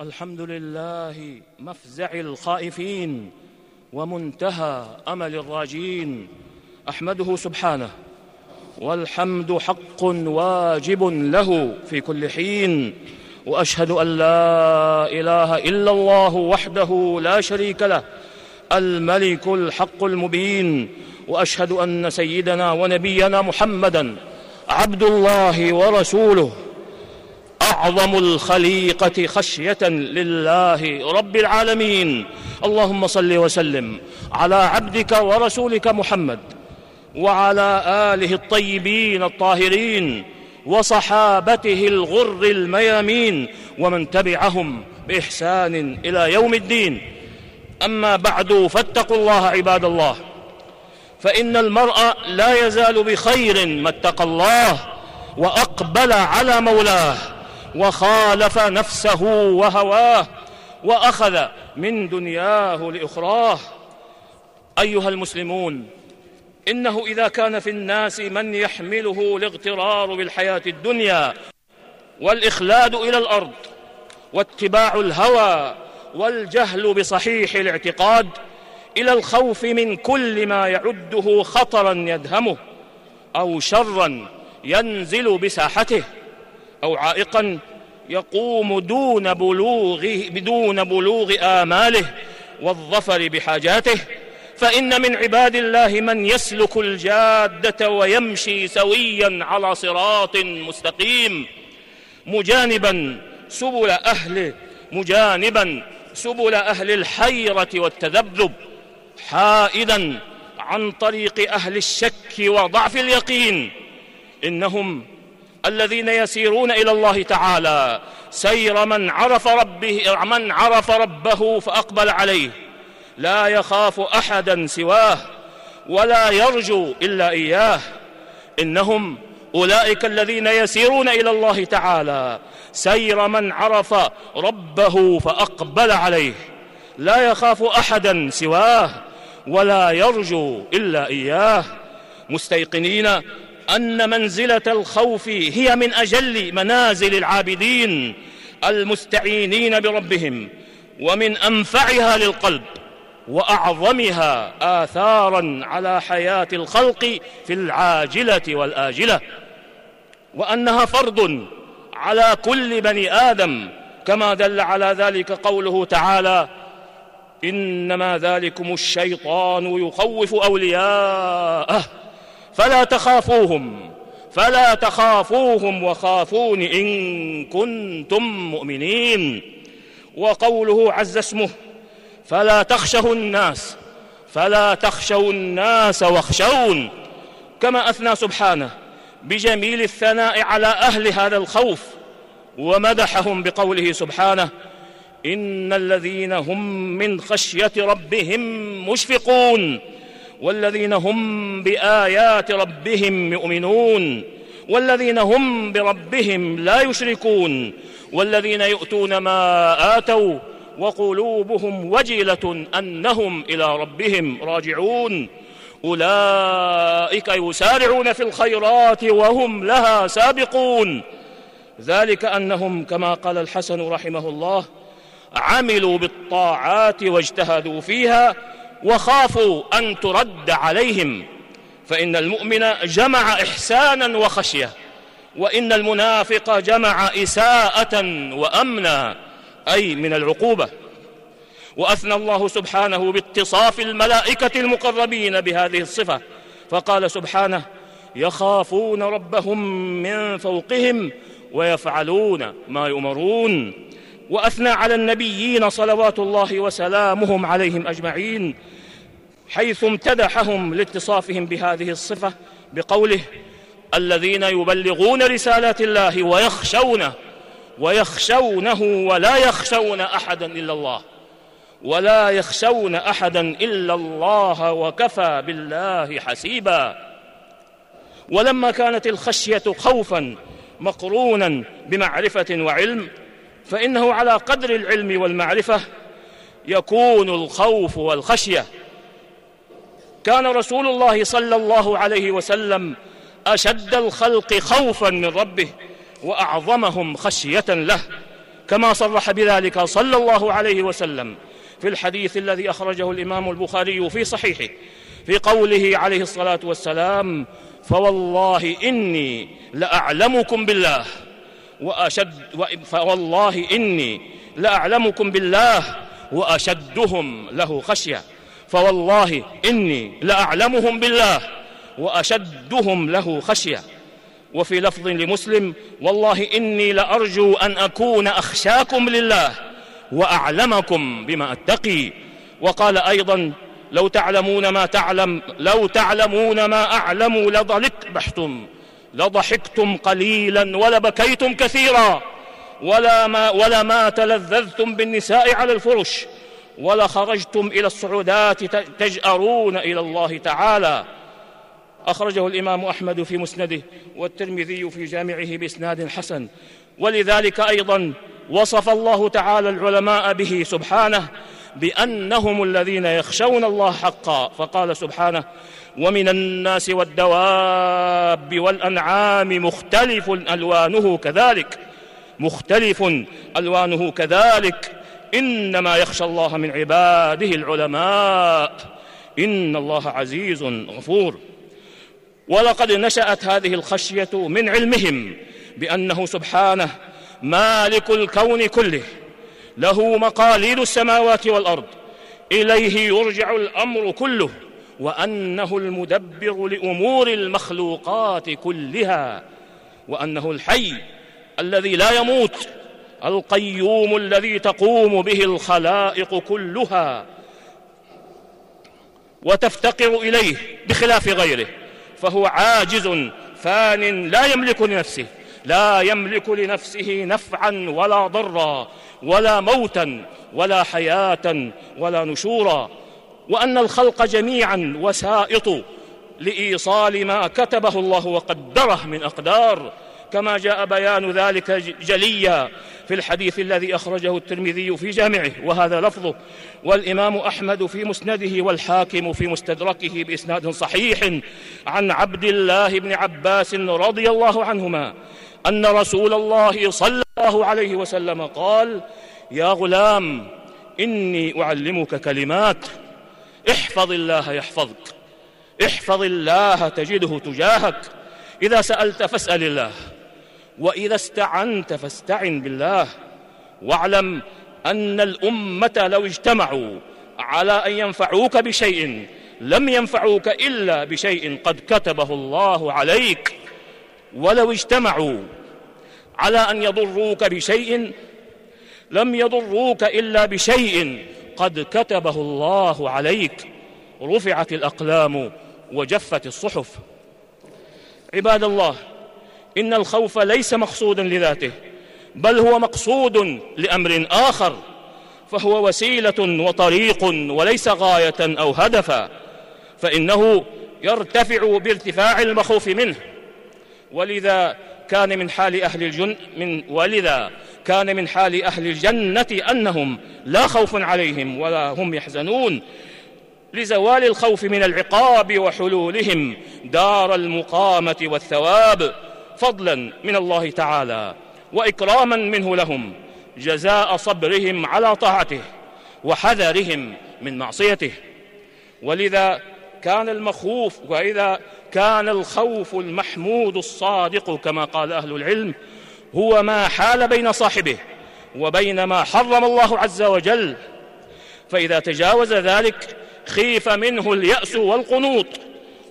الحمد لله مفزع الخائفين ومنتهى أمل الراجين. أحمده سبحانه والحمد حق واجب له في كل حين. وأشهد أن لا إله إلا الله وحده لا شريك له الملك الحق المبين. وأشهد أن سيدنا ونبينا محمدا عبد الله ورسوله. أعظم الخليقة خشية لله رب العالمين. اللهم صل وسلم على عبدك ورسولك محمد وعلى آله الطيبين الطاهرين وصحابته الغر الميامين ومن تبعهم بإحسان إلى يوم الدين. أما بعد فاتقوا الله عباد الله. فإن المرء لا يزال بخير ما اتقى الله وأقبل على مولاه. وخالف نفسه وهواه وأخذ من دنياه لأخراه. أيها المسلمون إنه إذا كان في الناس من يحمله الاغترار بالحياة الدنيا والإخلاد إلى الأرض واتباع الهوى والجهل بصحيح الاعتقاد إلى الخوف من كل ما يعده خطرا يدهمه أو شرا ينزل بساحته أو عائقا يقوم دون بلوغ بدون بلوغ آماله والظفر بحاجاته فإن من عباد الله من يسلك الجادة ويمشي سويا على صراط مستقيم مجانبا سبل أهل مجانبا سبل أهل الحيرة والتذبذب حائدا عن طريق أهل الشك وضعف اليقين إنهم الذين يسيرون إلى الله تعالى. سير من عرف ربه من عرف ربه فأقبل عليه. لا يخاف أحدا سواه ولا يرجو إلا إياه. إنهم أولئك الذين يسيرون إلى الله تعالى. سير من عرف ربه فأقبل عليه. لا يخاف أحدا سواه ولا يرجو إلا إياه. مستيقنين أن منزلة الخوف هي من أجل منازل العابدين المستعينين بربهم ومن أنفعها للقلب وأعظمها آثارا على حياة الخلق في العاجلة والآجلة وأنها فرض على كل بني آدم كما دل على ذلك قوله تعالى إنما ذلكم الشيطان يخوف أولياءه فلا تخافوهم فلا تخافوهم وخافون إن كنتم مؤمنين. وقوله عز اسمه فلا تخشوا الناس فلا تخشوا الناس واخشون. كما أثنى سبحانه بجميل الثناء على أهل هذا الخوف ومدحهم بقوله سبحانه إن الذين هم من خشية ربهم مشفقون. والذين هم بآيات ربهم يؤمنون والذين هم بربهم لا يشركون والذين يؤتون ما آتوا وقلوبهم وجله أنهم إلى ربهم راجعون. أولئك يسارعون في الخيرات وهم لها سابقون. ذلك أنهم كما قال الحسن رحمه الله عملوا بالطاعات واجتهدوا فيها وخافوا أن ترد عليهم. فإن المؤمن جمع إحسانا وخشية وإن المنافق جمع إساءة وأمنا أي من العقوبة. وأثنى الله سبحانه باتصاف الملائكة المقربين بهذه الصفة. فقال سبحانه يخافون ربهم من فوقهم ويفعلون ما يؤمرون. وأثنى على النبيين صلوات الله وسلامهم عليهم أجمعين حيث امتدحهم لاتصافهم بهذه الصفة بقوله الذين يبلغون رسالات الله ويخشونه ويخشونه ولا يخشون أحدا إلا الله ولا يخشون أحدا إلا الله وكفى بالله حسيبا. ولما كانت الخشية خوفا مقرونا بمعرفة وعلم فإنه على قدر العلم والمعرفة يكون الخوف والخشية. كان رسول الله صلى الله عليه وسلم أشد الخلق خوفا من ربه وأعظمهم خشية له كما صرح بذلك صلى الله عليه وسلم في الحديث الذي أخرجه الإمام البخاري في صحيحه في قوله عليه الصلاة والسلام فوالله إني لأعلمكم بالله. وأشد فوالله إني لأعلمكم بالله وأشدهم له خشية. فوالله إني لأعلمهم بالله وأشدهم له خشية. وفي لفظ لمسلم والله إني لأرجو أن أكون أخشاكم لله وأعلمكم بما أتقي. وقال أيضا لو تعلمون ما تعلم لو تعلمون ما أعلم لضحكتم لضحكتم قليلا ولبكيتم كثيرا. ولا ما ولا ما تلذذتم بالنساء على الفرش. ولا خرجتم إلى الصعودات تجأرون إلى الله تعالى. أخرجه الإمام أحمد في مسنده والترمذي في جامعه بإسناد حسن. ولذلك أيضا وصف الله تعالى العلماء به سبحانه بأنهم الذين يخشون الله حقا. فقال سبحانه ومن الناس والدواب والأنعام مختلف ألوانه كذلك مختلف ألوانه كذلك. إنما يخشى الله من عباده العلماء. إن الله عزيز غفور. ولقد نشأت هذه الخشية من علمهم بأنه سبحانه مالك الكون كله. له مقاليد السماوات والأرض. إليه يرجع الأمر كله وأنه المدبر لأمور المخلوقات كلها وأنه الحي الذي لا يموت القيوم الذي تقوم به الخلائق كلها. وتفتقر إليه بخلاف غيره فهو عاجز فان لا يملك لنفسه لا يملك لنفسه نفعا ولا ضرا. ولا موتا ولا حياة ولا نشورا وأن الخلق جميعا وسائط لإيصال ما كتبه الله وقدره من أقدار. كما جاء بيان ذلك جليا في الحديث الذي أخرجه الترمذي في جامعه وهذا لفظه والإمام أحمد في مسنده والحاكم في مستدركه بإسناد صحيح عن عبد الله بن عباس رضي الله عنهما أن رسول الله صلى الله عليه وسلم قال يا غلام إني أعلمك كلمات. احفظ الله يحفظك. احفظ الله تجده تجاهك. إذا سألت فاسأل الله. وإذا استعنت فاستعن بالله. واعلم أن الأمة لو اجتمعوا على أن ينفعوك بشيء لم ينفعوك إلا بشيء قد كتبه الله عليك. ولو اجتمعوا على أن يضروك بشيء لم يضروك إلا بشيء قد كتبه الله عليك. رفعت الأقلام وجفت الصحف. عباد الله إن الخوف ليس مقصودا لذاته بل هو مقصود لأمر آخر فهو وسيلة وطريق وليس غاية أو هدفا فإنه يرتفع بارتفاع المخوف منه. ولذا كان من حال أهل الجن من ولذا كان من حال أهل الجنة أنهم لا خوف عليهم ولا هم يحزنون. لزوال الخوف من العقاب وحلولهم دار المقامة والثواب فضلا من الله تعالى وإكراما منه لهم جزاء صبرهم على طاعته وحذرهم من معصيته. ولذا كان المخوف وإذا كان الخوف المحمود الصادق كما قال أهل العلم هو ما حال بين صاحبه وبين ما حرم الله عز وجل. فإذا تجاوز ذلك خيف منه اليأس والقنوط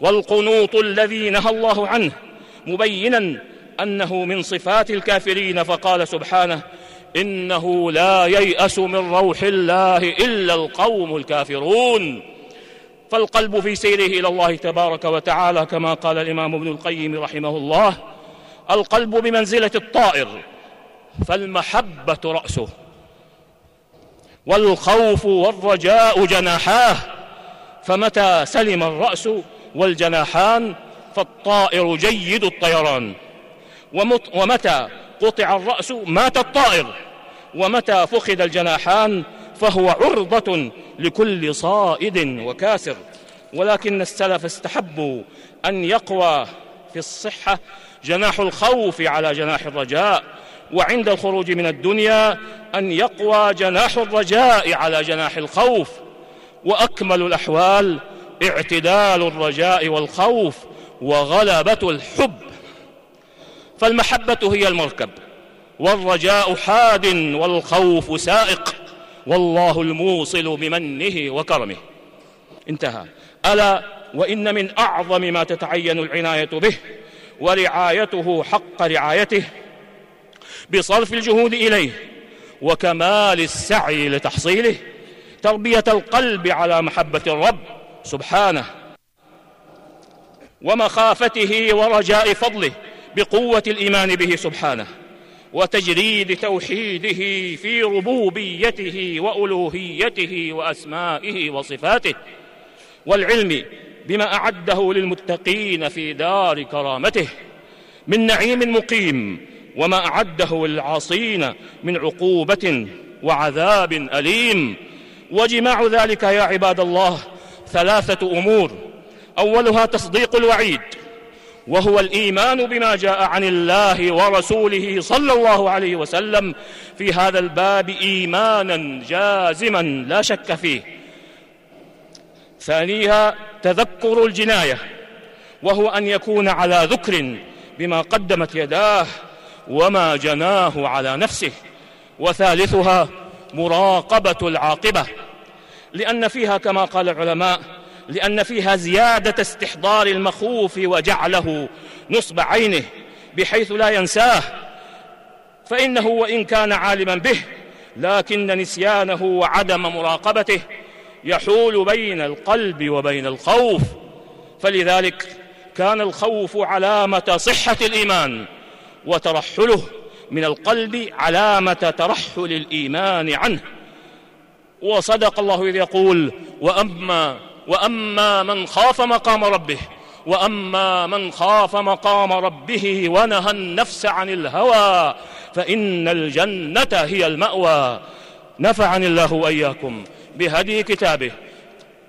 والقنوط الذي نهى الله عنه مبينا أنه من صفات الكافرين فقال سبحانه إنه لا ييأس من روح الله إلا القوم الكافرون. فالقلب في سيره إلى الله تبارك وتعالى كما قال الإمام ابن القيم رحمه الله القلب بمنزلة الطائر فالمحبة رأسه والخوف والرجاء جناحاه فمتى سلم الرأس والجناحان فالطائر جيد الطيران. ومتى قطع الرأس مات الطائر. ومتى فقد الجناحان فهو عرضة لكل صائد وكاسر. ولكن السلف استحبوا أن يقوى في الصحة جناح الخوف على جناح الرجاء وعند الخروج من الدنيا أن يقوى جناح الرجاء على جناح الخوف. وأكمل الأحوال اعتدال الرجاء والخوف وغلبة الحب. فالمحبة هي المركب والرجاء حاد والخوف سائق. والله الموصل بمنه وكرمه. انتهى. ألا وإن من أعظم ما تتعين العناية به ورعايته حق رعايته بصرف الجهود إليه وكمال السعي لتحصيله تربية القلب على محبة الرب سبحانه ومخافته ورجاء فضله بقوة الإيمان به سبحانه. وتجريد توحيده في ربوبيته وألوهيته وأسمائه وصفاته. والعلم بما أعده للمتقين في دار كرامته. من نعيم مقيم وما أعده للعاصين من عقوبة وعذاب أليم. وجماع ذلك يا عباد الله ثلاثة أمور. أولها تصديق الوعيد. وهو الإيمان بما جاء عن الله ورسوله صلى الله عليه وسلم. في هذا الباب إيمانا جازما لا شك فيه. ثانيها تذكر الجناية وهو أن يكون على ذكر بما قدمت يداه وما جناه على نفسه. وثالثها مراقبة العاقبة لأن فيها كما قال العلماء لأن فيها زيادة استحضار المخوف وجعله نصب عينه بحيث لا ينساه. فإنه وإن كان عالما به لكن نسيانه وعدم مراقبته يحول بين القلب وبين الخوف. فلذلك كان الخوف علامة صحة الإيمان وترحله من القلب علامة ترحل الإيمان عنه. وصدق الله إذ يقول وأما وأما من خاف مقام ربه وأما من خاف مقام ربه ونهى النفس عن الهوى فإن الجنة هي المأوى. نفعني الله وإياكم بهدي كتابه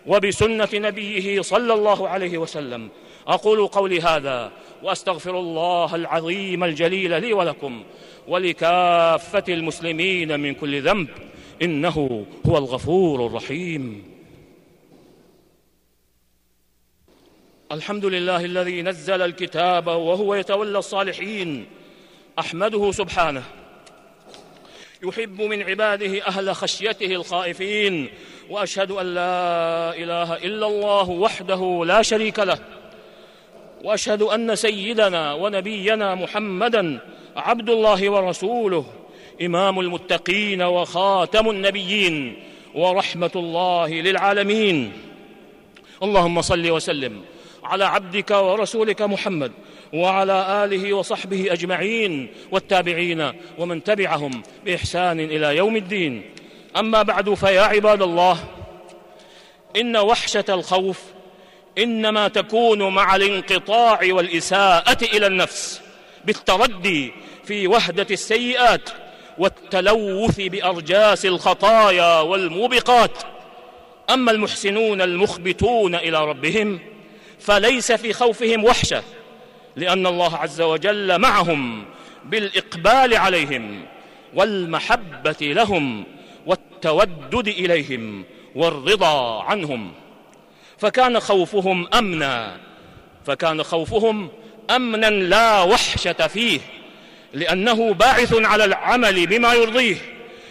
وبسنة نبيه صلى الله عليه وسلم. أقول قولي هذا وأستغفر الله العظيم الجليل لي ولكم ولكافة المسلمين من كل ذنب إنه هو الغفور الرحيم. الحمد لله الذي نزل الكتاب وهو يتولى الصالحين أحمده سبحانه. يحب من عباده أهل خشيته الخائفين وأشهد أن لا إله إلا الله وحده لا شريك له. وأشهد أن سيدنا ونبينا محمدا عبد الله ورسوله إمام المتقين وخاتم النبيين ورحمة الله للعالمين. اللهم صل وسلم على عبدك ورسولك محمد وعلى آله وصحبه أجمعين والتابعين ومن تبعهم بإحسان إلى يوم الدين. أما بعد فيا عباد الله إن وحشة الخوف إنما تكون مع الانقطاع والإساءة إلى النفس بالتردي في وهده السيئات والتلوث بأرجاس الخطايا والموبقات. أما المحسنون المخبتون إلى ربهم فليس في خوفهم وحشة لأن الله عز وجل معهم بالإقبال عليهم والمحبة لهم والتودد إليهم والرضا عنهم. فكان خوفهم أمنا فكان خوفهم أمنا لا وحشة فيه لأنه باعث على العمل بما يرضيه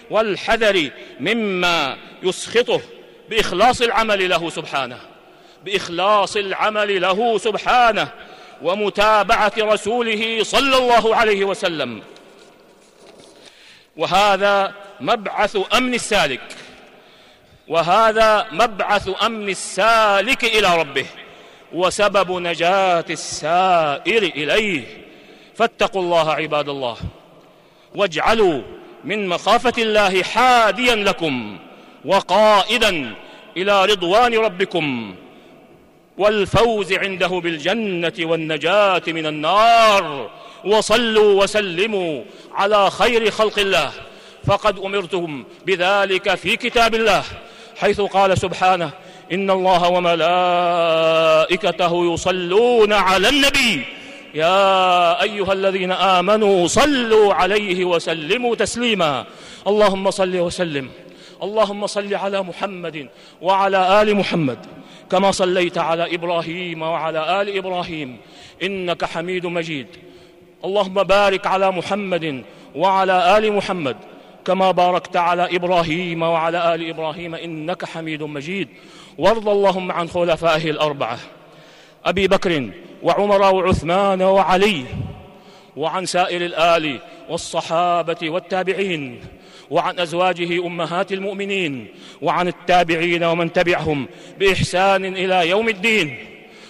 والحذر مما يسخطه بإخلاص العمل له سبحانه. بإخلاص العمل له سبحانه ومتابعة رسوله صلى الله عليه وسلم. وهذا مبعث أمن السالك. وهذا مبعث أمن السالك إلى ربه. وسبب نجاة السائر إليه. فاتقوا الله عباد الله. واجعلوا من مخافة الله حاديا لكم وقائدا إلى رضوان ربكم. والفوز عنده بالجنة والنجاة من النار. وصلوا وسلموا على خير خلق الله. فقد امرتم بذلك في كتاب الله. حيث قال سبحانه إن الله وملائكته يصلون على النبي. يا أيها الذين آمنوا صلوا عليه وسلموا تسليما. اللهم صل وسلم. اللهم صل على محمد وعلى آل محمد. كما صليت على إبراهيم وعلى آل إبراهيم إنك حميد مجيد. اللهم بارك على محمد وعلى آل محمد كما باركت على إبراهيم وعلى آل إبراهيم إنك حميد مجيد. وارض اللهم عن خلفائه الأربعة أبي بكر وعمر وعثمان وعلي وعن سائر الآل والصحابة والتابعين. وعن أزواجه أمهات المؤمنين وعن التابعين ومن تبعهم بإحسان إلى يوم الدين.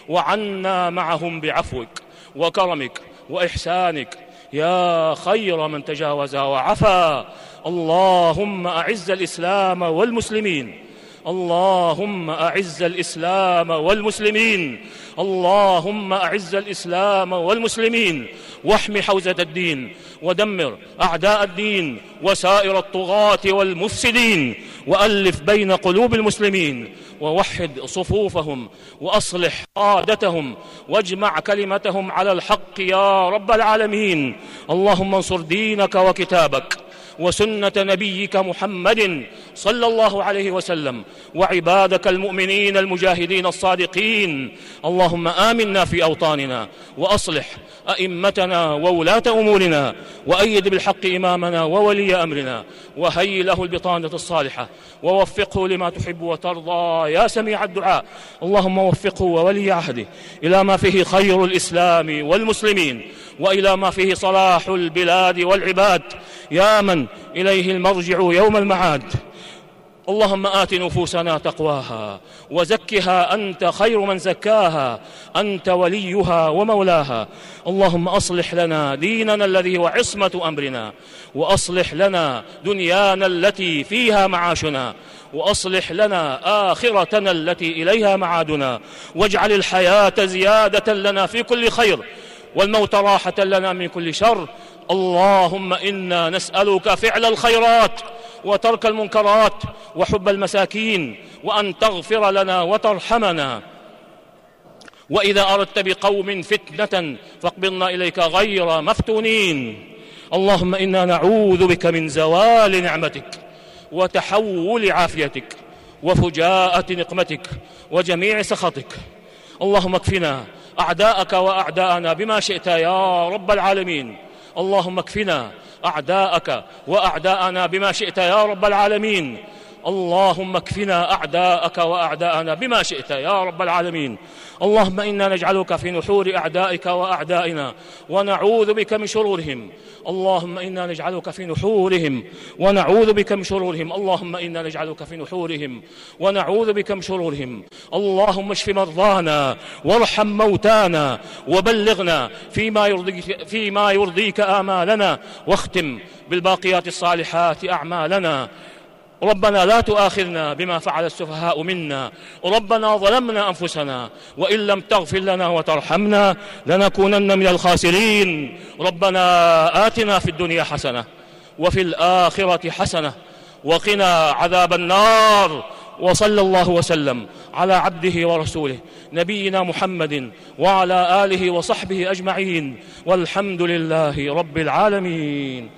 وعنا معهم بعفوك وكرمك وإحسانك. يا خير من تجاوز وعفا. اللهم أعز الإسلام والمسلمين. اللهم أعز الإسلام والمسلمين. اللهم أعز الإسلام والمسلمين. واحم حوزة الدين. ودمر أعداء الدين وسائر الطغاة والمفسدين. وألف بين قلوب المسلمين. ووحد صفوفهم. وأصلح قادتهم واجمع كلمتهم على الحق يا رب العالمين. اللهم انصر دينك وكتابك. وسنة نبيك محمد صلى الله عليه وسلم وعبادك المؤمنين المجاهدين الصادقين. اللهم آمنا في أوطاننا وأصلح أئمتنا وولاة أمورنا وأيد بالحق إمامنا وولي أمرنا وهي له البطانة الصالحة ووفقه لما تحب وترضى. يا سميع الدعاء اللهم وفقه وولي عهده إلى ما فيه خير الإسلام والمسلمين وإلى ما فيه صلاح البلاد والعباد. يا من إليه المرجع يوم المعاد. اللهم آت نفوسنا تقواها وزكها أنت خير من زكاها أنت وليها ومولاها. اللهم أصلح لنا ديننا الذي هو عصمة أمرنا وأصلح لنا دنيانا التي فيها معاشنا وأصلح لنا آخرتنا التي إليها معادنا. واجعل الحياة زيادة لنا في كل خير والموت راحة لنا من كل شر اللهم إنا نسألك فعل الخيرات وترك المنكرات وحب المساكين وأن تغفر لنا وترحمنا. وإذا أردت بقوم فتنة فاقبضنا إليك غير مفتونين. اللهم إنا نعوذ بك من زوال نعمتك وتحول عافيتك وفجاءة نقمتك وجميع سخطك. اللهم اكفنا أعداءك وأعداءنا بما شئت يا رب العالمين. اللهم اكفنا أعداءك وأعداءنا بما شئت يا رب العالمين. اللهم اكفنا أعداءك وأعداءنا بما شئت يا رب العالمين. اللهم إنا نجعلك في نحور أعدائك وأعدائنا ونعوذ بك من شرورهم. اللهم إنا نجعلك في نحورهم ونعوذ بك من شرورهم. اللهم إنا نجعلك في نحورهم ونعوذ بك من شرورهم. اللهم اشف مرضانا وارحم موتانا وبلغنا فيما يرضيك, فيما يرضيك آمالنا واختم بالباقيات الصالحات أعمالنا. ربنا لا تؤاخذنا بما فعل السفهاء منا. ربنا ظلمنا أنفسنا وإن لم تغفر لنا وترحمنا لنكونن من الخاسرين. ربنا آتنا في الدنيا حسنة وفي الآخرة حسنة وقنا عذاب النار. وصلى الله وسلم على عبده ورسوله نبينا محمد وعلى آله وصحبه أجمعين. والحمد لله رب العالمين.